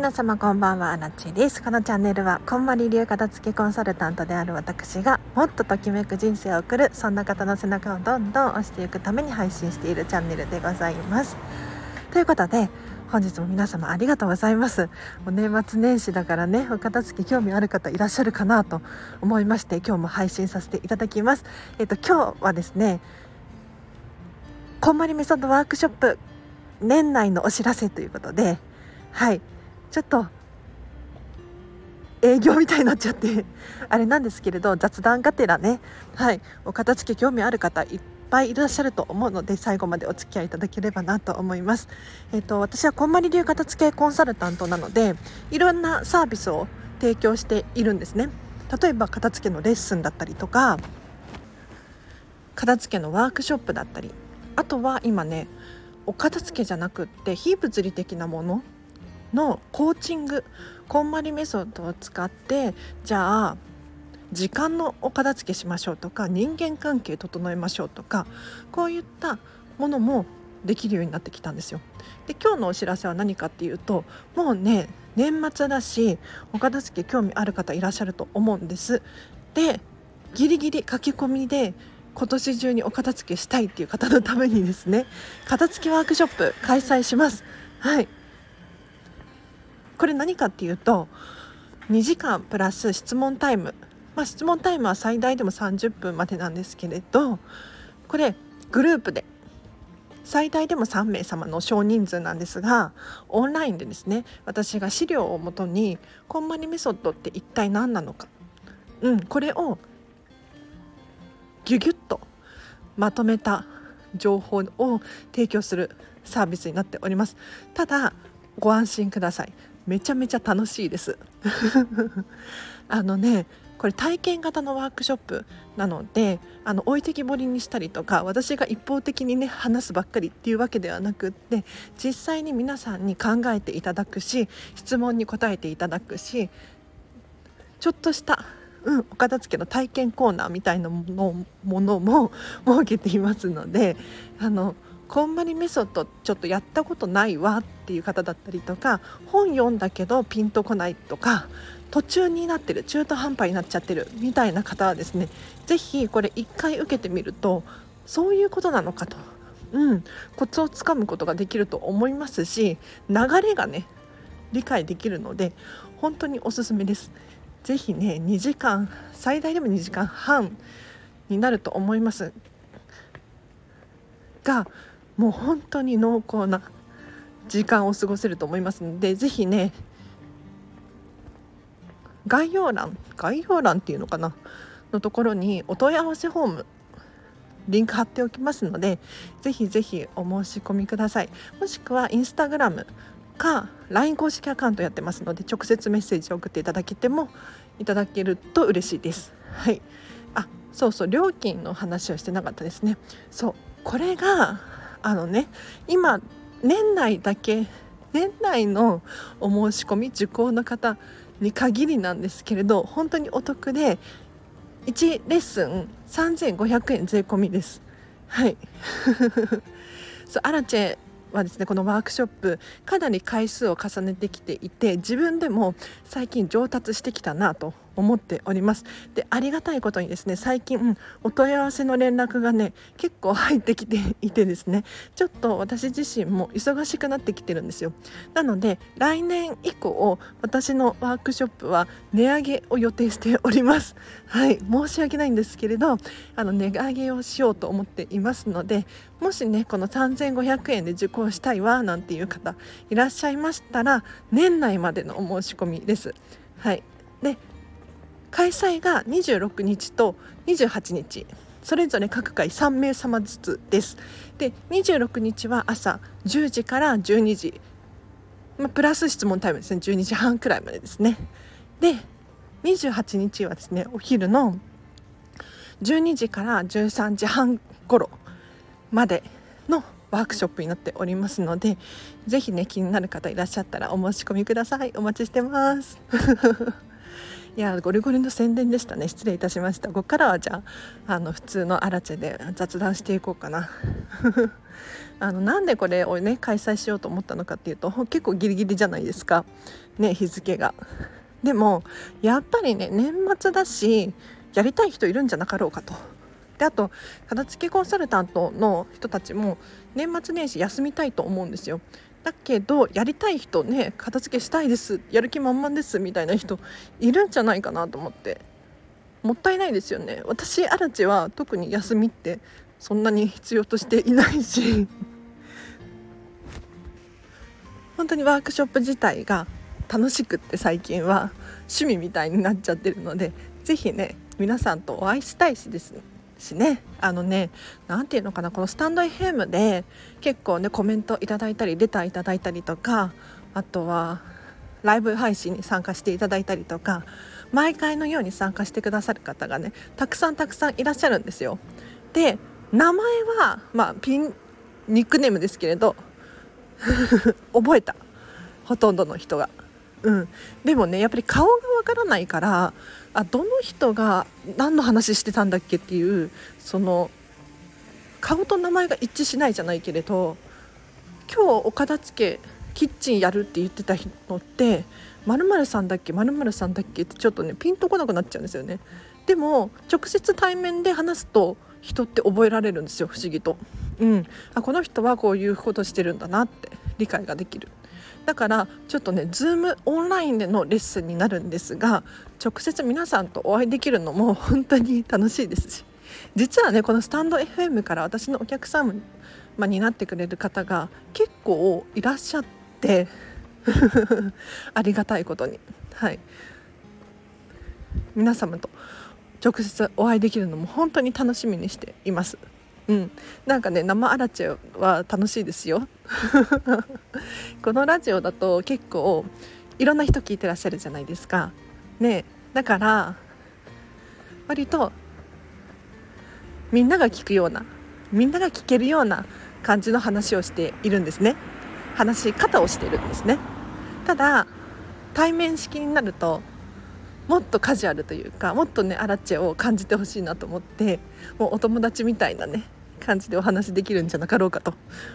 皆様こんばんはアラチです。このチャンネルはこんまり流片付けコンサルタントである私がもっとときめく人生を送るそんな方の背中をどんどん押していくために配信しているチャンネルでございます。ということで本日も皆様ありがとうございます。もう年末年始だからねお片付け興味ある方いらっしゃるかなと思いまして今日も配信させていただきます。えっ、と今日はですねこんまりメソッドワークショップ年内のお知らせということではい。ちょっと営業みたいになっちゃって あれなんですけれど雑談がてらねはいお片付け興味ある方いっぱいいらっしゃると思うので最後までお付き合いいただければなと思います。えっ、と私はこんまり流片付けコンサルタントなのでいろんなサービスを提供しているんですね。例えば片付けのレッスンだったりとか片付けのワークショップだったりあとは今ねお片付けじゃなくって非物理的なもののコーチングこんまりメソッドを使ってじゃあ時間のお片付けしましょうとか人間関係整えましょうとかこういったものもできるようになってきたんですよ。で今日のお知らせは何かっていうともうね年末だしお片付け興味ある方いらっしゃると思うんです。でギリギリ書き込みで今年中にお片付けしたいっていう方のためにですね片付けワークショップ開催します。はいこれ何かっていうと2時間プラス質問タイム、まあ、質問タイムは最大でも30分までなんですけれどこれグループで最大でも3名様の少人数なんですがオンラインでですね私が資料をもとにこんまりメソッドって一体何なのか、うん、これをギュギュッとまとめた情報を提供するサービスになっております。ただご安心ください。めちゃめちゃ楽しいです。あのねこれ体験型のワークショップなのであの置いてきぼりにしたりとか私が一方的にね話すばっかりっていうわけではなくって実際に皆さんに考えていただくし質問に答えていただくしちょっとしたうん、お片付けの体験コーナーみたいなものも設けていますのであのこんまりメソッドちょっとやったことないわっていう方だったりとか本読んだけどピンとこないとか途中になってる中途半端になっちゃってるみたいな方はですね是非これ1回受けてみるとそういうことなのかと、うん、コツをつかむことができると思いますし流れがね理解できるので本当におすすめです。ぜひね2時間最大でも2時間半になると思います。がもう本当に濃厚な時間を過ごせると思いますのでぜひね概要欄概要欄っていうのかなのところにお問い合わせフォームリンク貼っておきますのでぜひぜひお申し込みください。もしくはインスタグラムか LINE 公式アカウントやってますので直接メッセージを送っていただけてもいただけると嬉しいです。はい。あそうそう料金の話をしてなかったですね。そうこれがあのね今年内だけ年内のお申し込み受講の方に限りなんですけれど本当にお得で1レッスン3500円税込みです。はい。そうアラチェはですねこのワークショップかなり回数を重ねてきていて自分でも最近上達してきたなと思っております。でありがたいことにですね最近お問い合わせの連絡がね結構入ってきていてですねちょっと私自身も忙しくなってきてるんですよ。なので来年以降私のワークショップは値上げを予定しております。はい申し訳ないんですけれどあの値上げをしようと思っていますのでもしねこの3500円で受講したいわなんていう方いらっしゃいましたら年内までのお申し込みです。はい。で開催が26日と28日それぞれ各回3名様ずつです。で26日は朝10時から12時、まあ、プラス質問タイムですね。12時半くらいまでですね。で28日はですねお昼の12時から13時半頃までのワークショップになっておりますので是非ね気になる方いらっしゃったらお申し込みください。お待ちしてます。いやゴリゴリの宣伝でしたね。失礼いたしました。ここからはじゃああの普通のアラチェで雑談していこうかな。あのなんでこれをね開催しようと思ったのかっていうと結構ギリギリじゃないですか。ね日付が。でもやっぱりね年末だしやりたい人いるんじゃなかろうかと。であと片付けコンサルタントの人たちも年末年始休みたいと思うんですよ。だけどやりたい人ね片付けしたいですやる気満々ですみたいな人いるんじゃないかなと思って。もったいないですよね。私アラチは特に休みってそんなに必要としていないし。本当にワークショップ自体が楽しくって最近は趣味みたいになっちゃってるので是非ね皆さんとお会いしたいしです。ねしねあのね何て言うのかなこのスタンド FM で結構ねコメントいただいたりレターいただいたりとかあとはライブ配信に参加していただいたりとか毎回のように参加してくださる方がねたくさんたくさんいらっしゃるんですよ。で名前は、まあ、ピンニックネームですけれど 覚えたほとんどの人が。うん、でもねやっぱり顔がわからないからあどの人が何の話してたんだっけっていうその顔と名前が一致しないじゃないけれど今日お片付けキッチンやるって言ってたのってまるさんだっけまるさんだっけってちょっとねピンとこなくなっちゃうんですよね。でも直接対面で話すと人って覚えられるんですよ不思議と、うん、あこの人はこういうことしてるんだなって理解ができる。だからちょっとね Zoom オンラインでのレッスンになるんですが直接皆さんとお会いできるのも 本当に楽しいですし実はねこのスタンド FM から私のお客様になってくれる方が結構いらっしゃって ありがたいことにはい皆様と直接お会いできるのも本当に楽しみにしています。うん、なんかね生アラチェは楽しいですよ。このラジオだと結構いろんな人聞いてらっしゃるじゃないですか。ねだから割とみんなが聞くようなみんなが聞けるような感じの話をしているんですね。話し方をしているんですね。ただ対面式になるともっとカジュアルというかもっとねアラチェを感じてほしいなと思ってもうお友達みたいなね感じでお話できるんじゃなかろうかと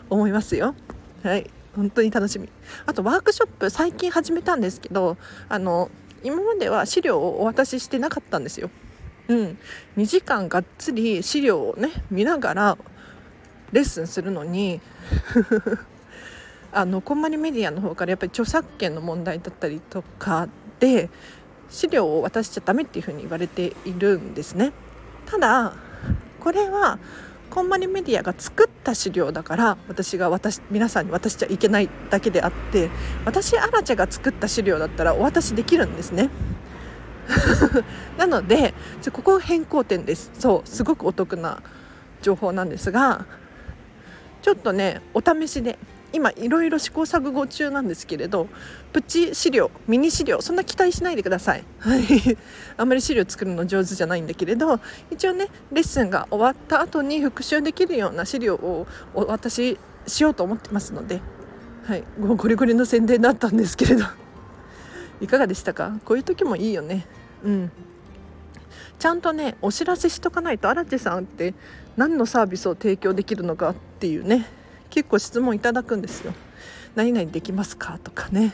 思いますよ。はい本当に楽しみあとワークショップ最近始めたんですけどあの今までは資料をお渡ししてなかったんですよ。うん、2時間がっつり資料をね見ながらレッスンするのに あのこんまりメディアの方からやっぱり著作権の問題だったりとかで資料を渡しちゃダメっていうふうに言われているんですね。ただこれはこんまりメディアが作った資料だから私が私皆さんに渡しちゃいけないだけであって私アラチェが作った資料だったらお渡しできるんですね。なのでここ変更点ですそうすごくお得な情報なんですがちょっとねお試しで今いろいろ試行錯誤中なんですけれどプチ資料ミニ資料そんな期待しないでください、あんまり資料作るの上手じゃないんだけれど一応ねレッスンが終わった後に復習できるような資料をお渡ししようと思ってますので、はい、ゴリゴリの宣伝だったんですけれど。いかがでしたか？こういう時もいいよね。うん。ちゃんとねお知らせしとかないと荒地さんって何のサービスを提供できるのかっていうね。結構質問いただくんですよ。何々できますか？とかね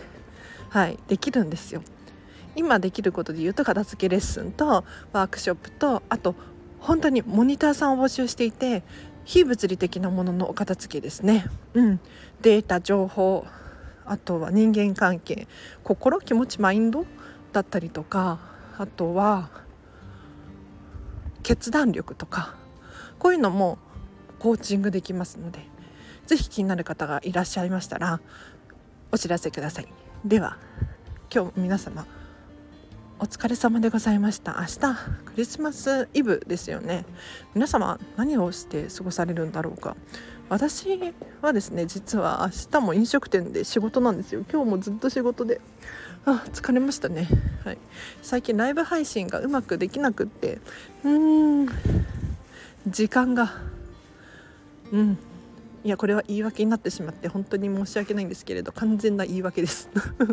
はいできるんですよ。今できることで言うと片付けレッスンとワークショップとあと本当にモニターさんを募集していて非物理的なもののお片付けですね。うん、データ情報あとは人間関係心気持ちマインドだったりとかあとは決断力とかこういうのもコーチングできますのでぜひ気になる方がいらっしゃいましたらお知らせください。では今日皆様お疲れ様でございました。明日クリスマスイブですよね。皆様何をして過ごされるんだろうか。私はですね実は明日も飲食店で仕事なんですよ。今日もずっと仕事で。あ疲れましたね、はい、最近ライブ配信がうまくできなくって。うーん。時間が。うん。いやこれは言い訳になってしまって本当に申し訳ないんですけれど完全な言い訳です。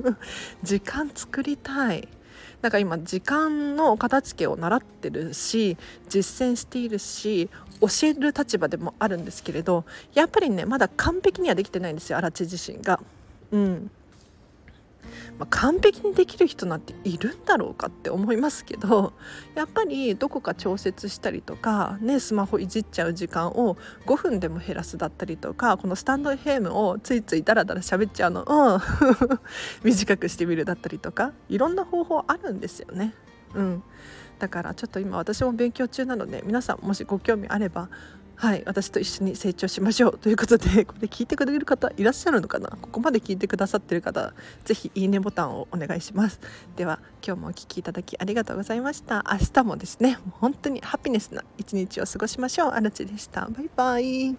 時間作りたい。なんか今時間の片付けを習ってるし実践しているし教える立場でもあるんですけれどやっぱりねまだ完璧にはできてないんですよ荒地自身が。うん。まあ、完璧にできる人なんているんだろうかって思いますけどやっぱりどこか調節したりとか、ね、スマホいじっちゃう時間を5分でも減らすだったりとかこのスタンド FM をついついダラダラ喋っちゃうのを 短くしてみるだったりとかいろんな方法あるんですよね。うん、だからちょっと今私も勉強中なので皆さんもしご興味あればはい私と一緒に成長しましょうということで これ聞いてくれる方いらっしゃるのかな？ここまで聞いてくださってる方是非いいねボタンをお願いします。では今日もお聴きいただきありがとうございました。明日もですね本当にハピネスな一日を過ごしましょう。あらちでした。バイバイ。